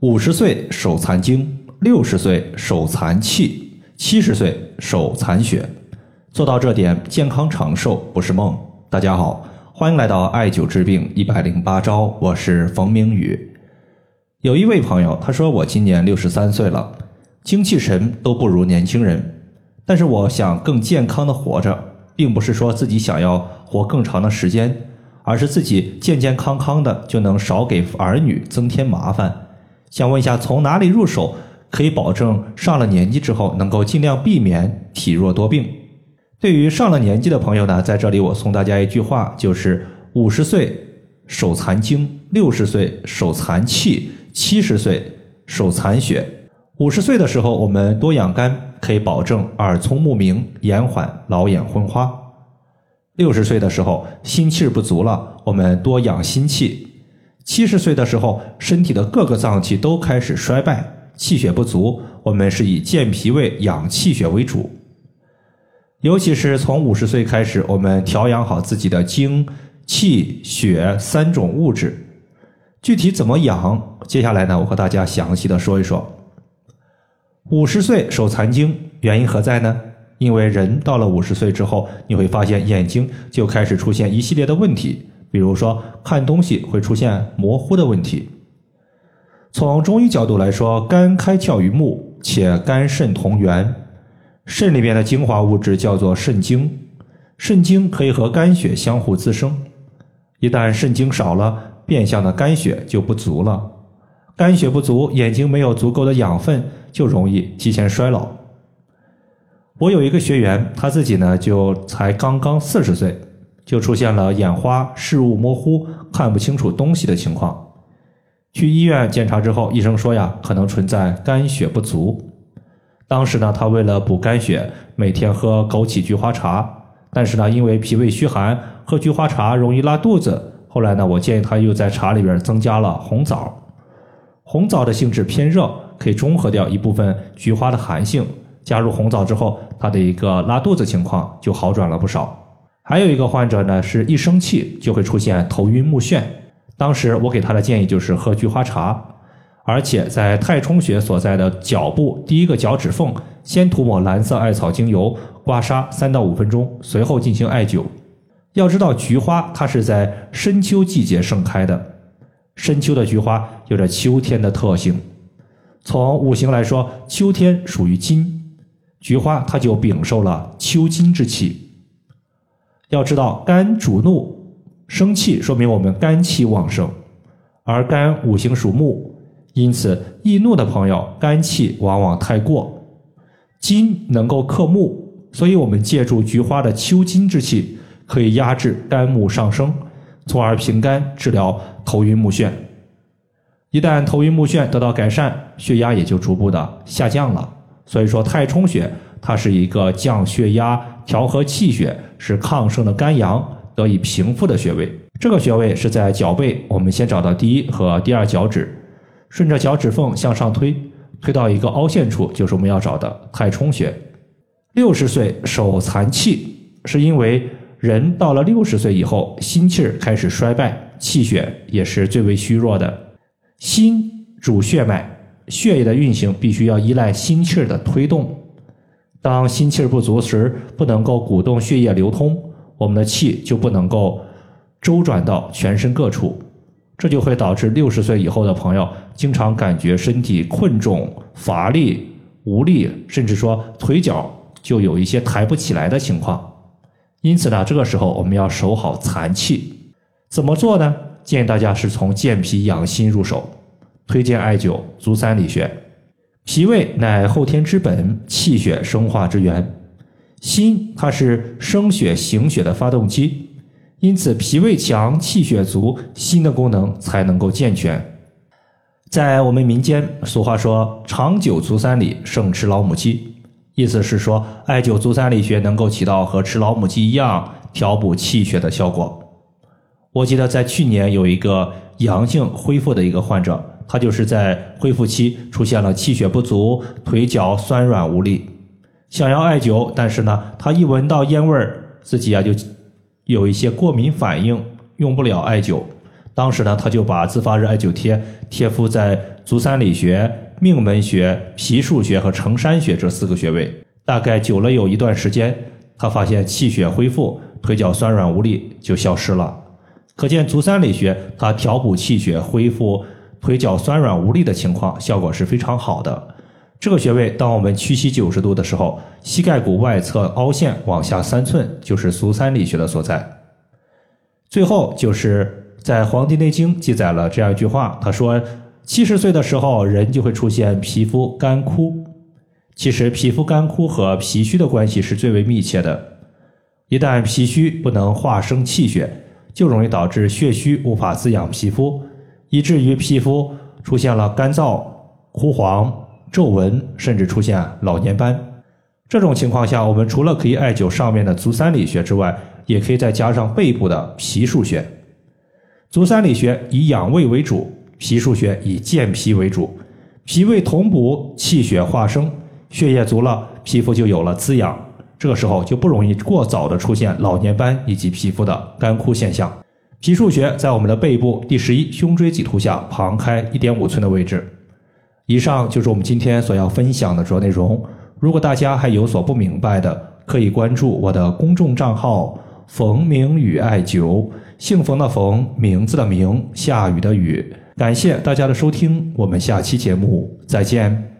五十岁手残经，六十岁手残气，七十岁手残血。做到这点，健康长寿不是梦。大家好，欢迎来到艾灸治病一百零八招，我是冯明宇。有一位朋友，他说我今年六十三岁了，精气神都不如年轻人，但是我想更健康的活着，并不是说自己想要活更长的时间，而是自己健健康康的就能少给儿女增添麻烦。想问一下，从哪里入手可以保证上了年纪之后能够尽量避免体弱多病？对于上了年纪的朋友呢，在这里我送大家一句话，就是五十岁手残精，六十岁手残气，七十岁手残血。五十岁的时候，我们多养肝，可以保证耳聪目明，延缓老眼昏花；六十岁的时候，心气不足了，我们多养心气。七十岁的时候，身体的各个脏器都开始衰败，气血不足，我们是以健脾胃、养气血为主。尤其是从五十岁开始，我们调养好自己的精、气、血三种物质。具体怎么养？接下来呢，我和大家详细的说一说。五十岁手残精，原因何在呢？因为人到了五十岁之后，你会发现眼睛就开始出现一系列的问题。比如说，看东西会出现模糊的问题。从中医角度来说，肝开窍于目，且肝肾同源，肾里边的精华物质叫做肾精，肾精可以和肝血相互滋生。一旦肾精少了，变相的肝血就不足了。肝血不足，眼睛没有足够的养分，就容易提前衰老。我有一个学员，他自己呢就才刚刚四十岁。就出现了眼花、视物模糊、看不清楚东西的情况。去医院检查之后，医生说呀，可能存在肝血不足。当时呢，他为了补肝血，每天喝枸杞菊花茶。但是呢，因为脾胃虚寒，喝菊花茶容易拉肚子。后来呢，我建议他又在茶里边增加了红枣。红枣的性质偏热，可以中和掉一部分菊花的寒性。加入红枣之后，他的一个拉肚子情况就好转了不少。还有一个患者呢，是一生气就会出现头晕目眩。当时我给他的建议就是喝菊花茶，而且在太冲穴所在的脚部第一个脚趾缝，先涂抹蓝色艾草精油，刮痧三到五分钟，随后进行艾灸。要知道，菊花它是在深秋季节盛开的，深秋的菊花有着秋天的特性。从五行来说，秋天属于金，菊花它就禀受了秋金之气。要知道，肝主怒，生气说明我们肝气旺盛，而肝五行属木，因此易怒的朋友肝气往往太过。金能够克木，所以我们借助菊花的秋金之气，可以压制肝木上升，从而平肝治疗头晕目眩。一旦头晕目眩得到改善，血压也就逐步的下降了。所以说，太冲穴它是一个降血压、调和气血。是亢盛的肝阳得以平复的穴位，这个穴位是在脚背。我们先找到第一和第二脚趾，顺着脚趾缝向上推，推到一个凹陷处，就是我们要找的太冲穴。六十岁手残气，是因为人到了六十岁以后，心气儿开始衰败，气血也是最为虚弱的。心主血脉，血液的运行必须要依赖心气儿的推动。当心气儿不足时，不能够鼓动血液流通，我们的气就不能够周转到全身各处，这就会导致六十岁以后的朋友经常感觉身体困重、乏力、无力，甚至说腿脚就有一些抬不起来的情况。因此呢，这个时候我们要守好残气，怎么做呢？建议大家是从健脾养心入手，推荐艾灸足三里穴。脾胃乃后天之本，气血生化之源。心它是生血行血的发动机，因此脾胃强、气血足，心的功能才能够健全。在我们民间，俗话说“长久足三里，胜吃老母鸡”，意思是说，艾灸足三里穴能够起到和吃老母鸡一样调补气血的效果。我记得在去年有一个阳性恢复的一个患者。他就是在恢复期出现了气血不足、腿脚酸软无力，想要艾灸，但是呢，他一闻到烟味儿，自己啊就有一些过敏反应，用不了艾灸。当时呢，他就把自发热艾灸贴贴敷在足三里穴、命门穴、脾腧穴和承山穴这四个穴位。大概灸了有一段时间，他发现气血恢复，腿脚酸软无力就消失了。可见足三里穴它调补气血、恢复腿脚酸软无力的情况，效果是非常好的。这个穴位，当我们屈膝九十度的时候，膝盖骨外侧凹陷往下三寸，就是足三里穴的所在。最后就是在《黄帝内经》记载了这样一句话，他说：“七十岁的时候，人就会出现皮肤干枯。其实，皮肤干枯和脾虚的关系是最为密切的。一旦脾虚不能化生气血，就容易导致血虚无法滋养皮肤，以至于皮肤出现了干燥、枯黄。”皱纹甚至出现老年斑，这种情况下，我们除了可以艾灸上面的足三里穴之外，也可以再加上背部的脾腧穴。足三里穴以养胃为主，脾腧穴以健脾为主，脾胃同补，气血化生，血液足了，皮肤就有了滋养，这个时候就不容易过早的出现老年斑以及皮肤的干枯现象。脾腧穴在我们的背部第十一胸椎棘突下旁开一点五寸的位置。以上就是我们今天所要分享的主要内容。如果大家还有所不明白的，可以关注我的公众账号“冯明宇艾灸”，姓冯的冯，名字的名，下雨的雨。感谢大家的收听，我们下期节目再见。